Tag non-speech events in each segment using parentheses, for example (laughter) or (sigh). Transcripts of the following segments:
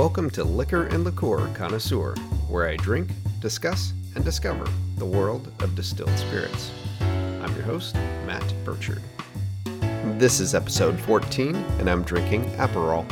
Welcome to Liquor and Liqueur Connoisseur, where I drink, discuss, and discover the world of distilled spirits. I'm your host, Matt Burchard. This is episode 14, and I'm drinking Aperol.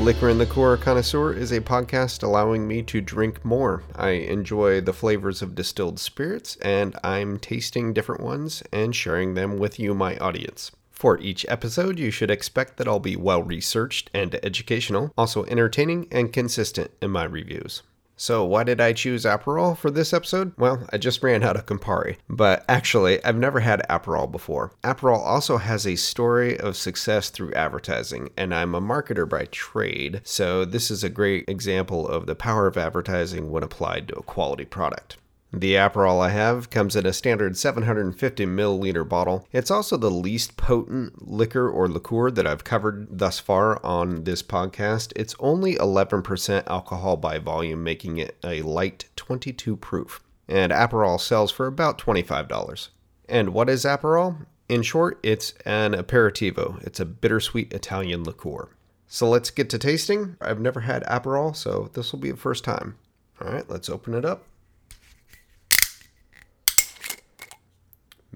Liquor and Liqueur Connoisseur is a podcast allowing me to drink more. I enjoy the flavors of distilled spirits, and I'm tasting different ones and sharing them with you, my audience. For each episode, you should expect that I'll be well researched and educational, also entertaining and consistent in my reviews. So, why did I choose Aperol for this episode? Well, I just ran out of Campari, but actually, I've never had Aperol before. Aperol also has a story of success through advertising, and I'm a marketer by trade, so this is a great example of the power of advertising when applied to a quality product. The Aperol I have comes in a standard 750 milliliter bottle. It's also the least potent liquor or liqueur that I've covered thus far on this podcast. It's only 11% alcohol by volume, making it a light 22 proof. And Aperol sells for about $25. And what is Aperol? In short, it's an aperitivo. It's a bittersweet Italian liqueur. So let's get to tasting. I've never had Aperol, so this will be the first time. All right, let's open it up.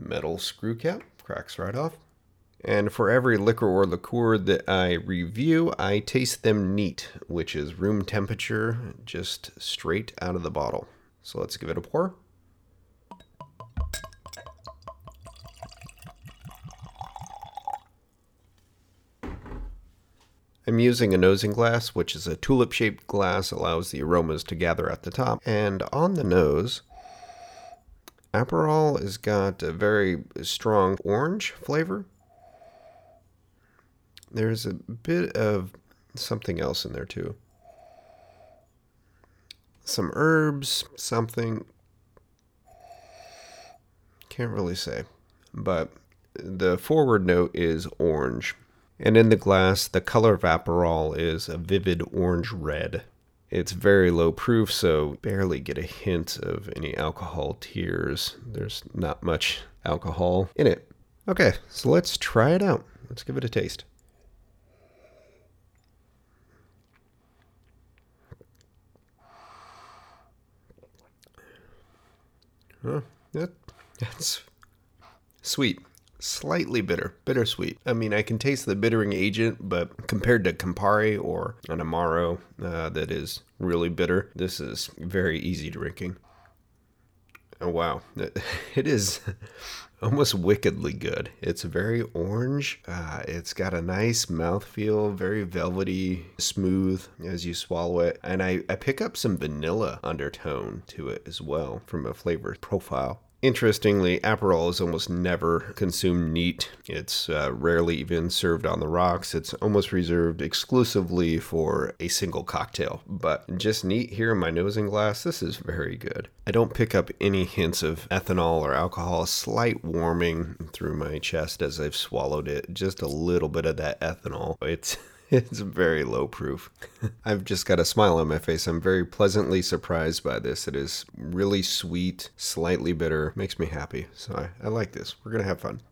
Metal screw cap, cracks right off. And for every liquor or liqueur that I review, I taste them neat, which is room temperature, just straight out of the bottle. So let's give it a pour. I'm using a nosing glass, which is a tulip shaped glass, allows the aromas to gather at the top. And on the nose, Aperol has got a very strong orange flavor. There's a bit of something else in there too. Some herbs, something. Can't really say. But the forward note is orange. And in the glass, the color of Aperol is a vivid orange red. It's very low proof, so barely get a hint of any alcohol tears. There's not much alcohol in it. Okay, so let's try it out. Let's give it a taste. Huh, that, that's sweet slightly bitter, bittersweet. I mean, I can taste the bittering agent, but compared to Campari or an Amaro uh, that is really bitter, this is very easy drinking. Oh, wow. It (laughs) is (laughs) almost wickedly good. It's very orange. Uh, it's got a nice mouthfeel, very velvety, smooth as you swallow it. And I, I pick up some vanilla undertone to it as well from a flavor profile. Interestingly, Aperol is almost never consumed neat. It's uh, rarely even served on the rocks. It's almost reserved exclusively for a single cocktail. But just neat here in my nosing glass, this is very good. I don't pick up any hints of ethanol or alcohol, slight warming through my chest as I've swallowed it. Just a little bit of that ethanol. It's (laughs) (laughs) it's very low proof. (laughs) I've just got a smile on my face. I'm very pleasantly surprised by this. It is really sweet, slightly bitter, makes me happy. So I, I like this. We're going to have fun.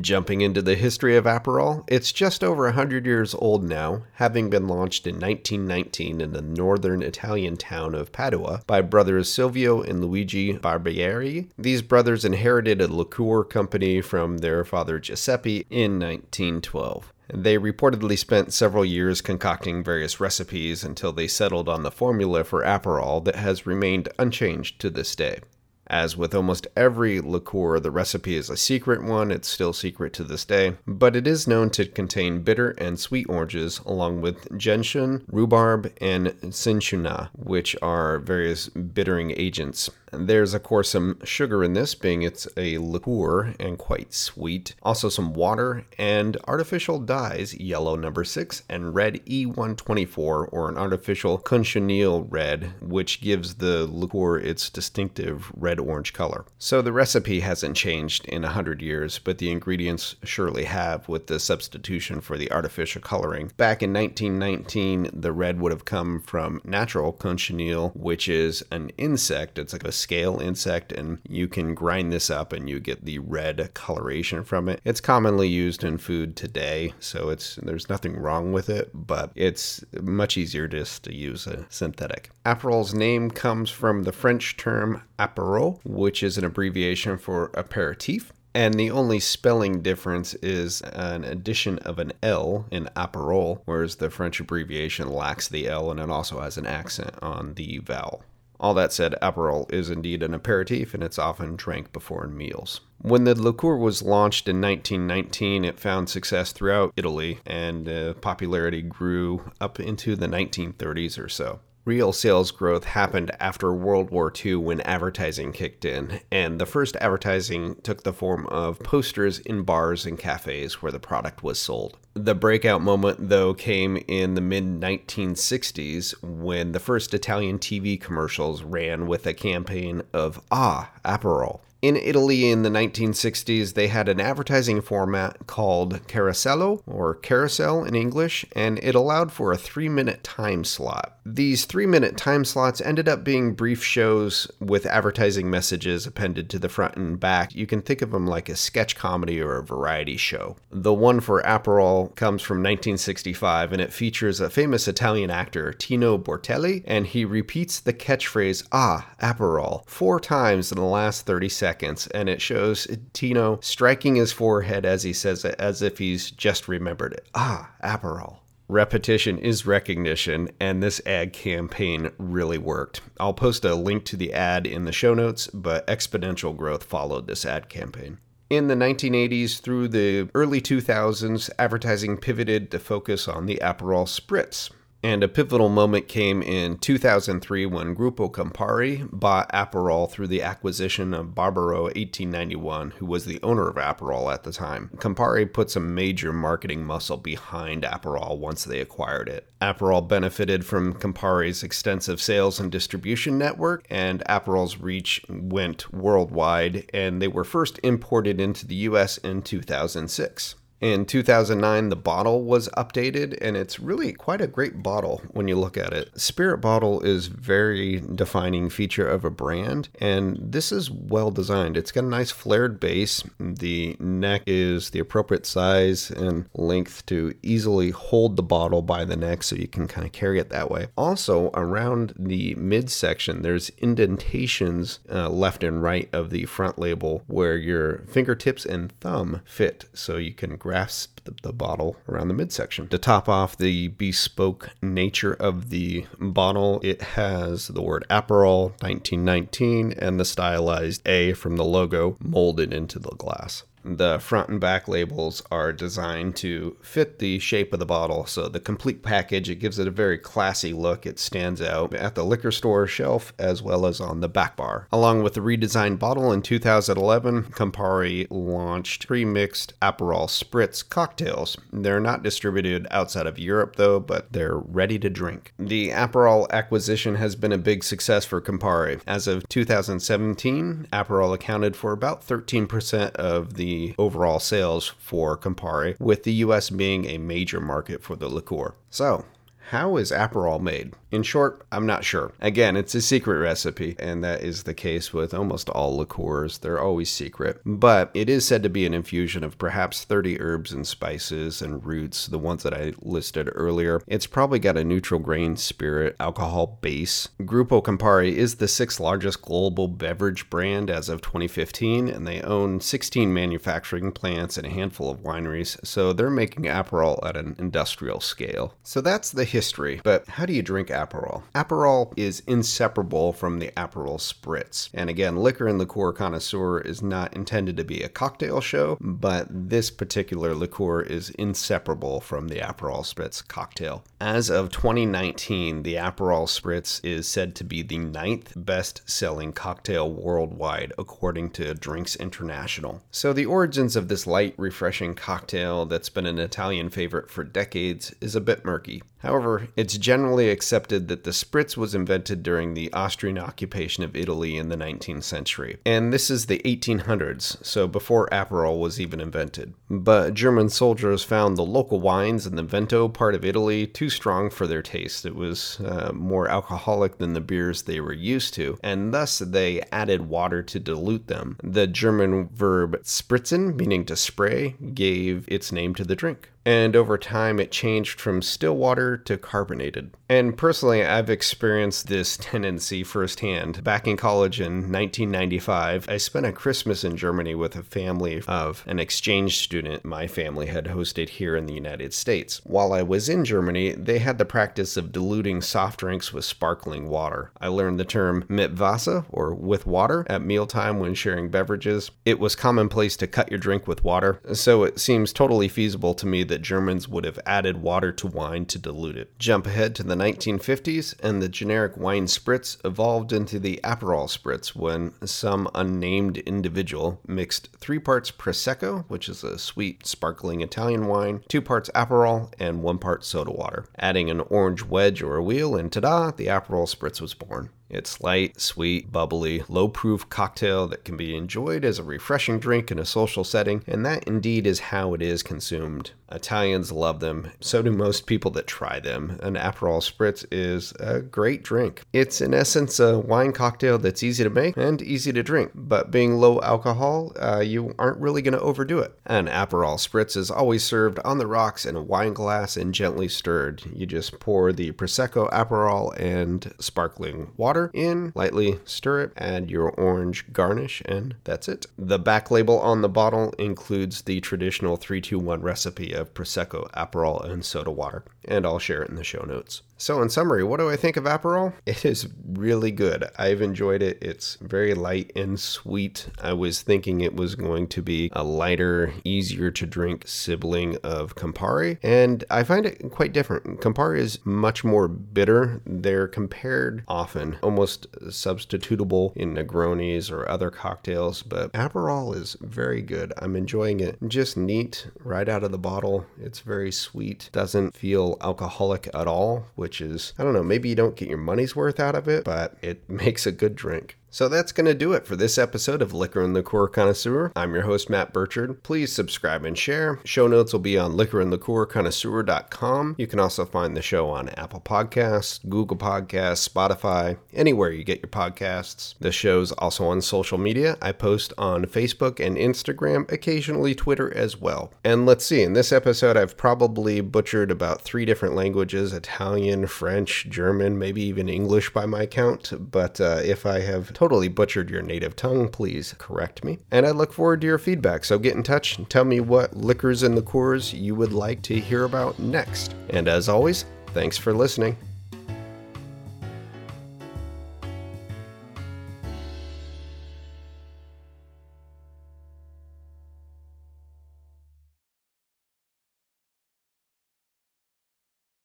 Jumping into the history of Aperol, it's just over 100 years old now, having been launched in 1919 in the northern Italian town of Padua by brothers Silvio and Luigi Barbieri. These brothers inherited a liqueur company from their father Giuseppe in 1912. They reportedly spent several years concocting various recipes until they settled on the formula for Aperol that has remained unchanged to this day. As with almost every liqueur, the recipe is a secret one. It's still secret to this day, but it is known to contain bitter and sweet oranges, along with gentian, rhubarb, and cinchona, which are various bittering agents. There's, of course, some sugar in this, being it's a liqueur and quite sweet. Also, some water and artificial dyes, yellow number six and red E124, or an artificial cochineal red, which gives the liqueur its distinctive red orange color. So the recipe hasn't changed in a hundred years, but the ingredients surely have with the substitution for the artificial coloring. Back in 1919, the red would have come from natural cochineal, which is an insect. It's like a scale insect, and you can grind this up and you get the red coloration from it. It's commonly used in food today, so it's there's nothing wrong with it, but it's much easier just to use a synthetic. Aperol's name comes from the French term apéro, which is an abbreviation for aperitif. And the only spelling difference is an addition of an L in Aperol, whereas the French abbreviation lacks the L and it also has an accent on the vowel. All that said, Aperol is indeed an aperitif and it's often drank before meals. When the liqueur was launched in 1919, it found success throughout Italy and uh, popularity grew up into the 1930s or so. Real sales growth happened after World War II when advertising kicked in, and the first advertising took the form of posters in bars and cafes where the product was sold. The breakout moment, though, came in the mid 1960s when the first Italian TV commercials ran with a campaign of Ah, Aperol. In Italy in the 1960s, they had an advertising format called Carosello, or Carousel in English, and it allowed for a three minute time slot. These three minute time slots ended up being brief shows with advertising messages appended to the front and back. You can think of them like a sketch comedy or a variety show. The one for Aperol comes from 1965 and it features a famous Italian actor, Tino Bortelli, and he repeats the catchphrase, Ah, Aperol, four times in the last 30 seconds seconds, and it shows Tino striking his forehead as he says it, as if he's just remembered it. Ah, Aperol. Repetition is recognition, and this ad campaign really worked. I'll post a link to the ad in the show notes, but exponential growth followed this ad campaign. In the 1980s through the early 2000s, advertising pivoted to focus on the Aperol Spritz. And a pivotal moment came in 2003 when Gruppo Campari bought Aperol through the acquisition of Barbero 1891, who was the owner of Aperol at the time. Campari put some major marketing muscle behind Aperol once they acquired it. Aperol benefited from Campari's extensive sales and distribution network, and Aperol's reach went worldwide, and they were first imported into the US in 2006. In 2009, the bottle was updated, and it's really quite a great bottle when you look at it. Spirit bottle is very defining feature of a brand, and this is well designed. It's got a nice flared base. The neck is the appropriate size and length to easily hold the bottle by the neck, so you can kind of carry it that way. Also, around the midsection, there's indentations uh, left and right of the front label where your fingertips and thumb fit, so you can grab grasp the, bottle around the midsection. To top off the bespoke nature of the bottle, it has the word Aperol 1919 and the stylized A from the logo molded into the glass. The front and back labels are designed to fit the shape of the bottle. So the complete package, it gives it a very classy look. It stands out at the liquor store shelf as well as on the back bar. Along with the redesigned bottle in 2011, Campari launched pre-mixed Aperol Spritz cocktails. They're not distributed outside of Europe though, but they're ready to drink. The Aperol acquisition has been a big success for Campari. As of 2017, Aperol accounted for about 13% of the overall sales for Campari, with the US being a major market for the liqueur. So, how is Aperol made? In short, I'm not sure. Again, it's a secret recipe, and that is the case with almost all liqueurs. They're always secret. But it is said to be an infusion of perhaps 30 herbs and spices and roots, the ones that I listed earlier. It's probably got a neutral grain spirit alcohol base. Gruppo Campari is the sixth largest global beverage brand as of 2015, and they own 16 manufacturing plants and a handful of wineries, so they're making Aperol at an industrial scale. So that's the history, but how do you drink Aperol? Aperol. Is inseparable from the Aperol Spritz. And again, Liquor and Liqueur Connoisseur is not intended to be a cocktail show, but this particular liqueur is inseparable from the Aperol Spritz cocktail. As of 2019, the Aperol Spritz is said to be the ninth best selling cocktail worldwide, according to Drinks International. So, the origins of this light, refreshing cocktail that's been an Italian favorite for decades is a bit murky. However, However, it's generally accepted that the spritz was invented during the Austrian occupation of Italy in the 19th century. And this is the 1800s, so before Aperol was even invented. But German soldiers found the local wines in the Veneto part of Italy too strong for their taste. It was uh, more alcoholic than the beers they were used to, and thus they added water to dilute them. The German verb spritzen, meaning to spray, gave its name to the drink and over time it changed from still water to carbonated. And personally, I've experienced this tendency firsthand. Back in college in 1995, I spent a Christmas in Germany with a family of an exchange student my family had hosted here in the United States. While I was in Germany, they had the practice of diluting soft drinks with sparkling water. I learned the term mit Wasser, or with water, at mealtime when sharing beverages. It was commonplace to cut your drink with water, so it seems totally feasible to me that Germans would have added water to wine to dilute it. Jump ahead to the 1950s, and the generic wine spritz evolved into the Aperol spritz when some unnamed individual mixed three parts Prosecco, which is a sweet, sparkling Italian wine, two parts Aperol, and one part soda water. Adding an orange wedge or a wheel, and ta da, the Aperol spritz was born. It's light, sweet, bubbly, low proof cocktail that can be enjoyed as a refreshing drink in a social setting, and that indeed is how it is consumed. Italians love them, so do most people that try them. An Aperol Spritz is a great drink. It's in essence a wine cocktail that's easy to make and easy to drink, but being low alcohol, uh, you aren't really going to overdo it. An Aperol Spritz is always served on the rocks in a wine glass and gently stirred. You just pour the Prosecco Aperol and sparkling water water in, lightly stir it, add your orange garnish, and that's it. The back label on the bottle includes the traditional 321 recipe of Prosecco, Aperol, and soda water, and I'll share it in the show notes. So, in summary, what do I think of Aperol? (laughs) It is really good. I've enjoyed it. It's very light and sweet. I was thinking it was going to be a lighter, easier to drink sibling of Campari, and I find it quite different. Campari is much more bitter. They're compared often, almost substitutable in Negronis or other cocktails, but Aperol is very good. I'm enjoying it. Just neat right out of the bottle. It's very sweet, doesn't feel alcoholic at all, which which is, I don't know, maybe you don't get your money's worth out of it, but it (laughs) makes a good drink. So that's going to do it for this episode of Liquor and Liqueur Connoisseur. I'm your host, Matt Burchard. Please subscribe and share. Show notes will be on liquorandliqueurconnoisseur.com. You can also find the show on Apple Podcasts, Google Podcasts, Spotify, anywhere you get your podcasts. The show's also on social media. I post on Facebook and Instagram, occasionally Twitter as well. And let's see, in this episode, I've probably butchered about three different languages Italian, French, German, maybe even English by my count. But uh, if I have totally butchered your native tongue, please correct me. And I look forward to your feedback, so get in touch and tell me what liquors and liqueurs you would like to hear about next. And as always, thanks for listening.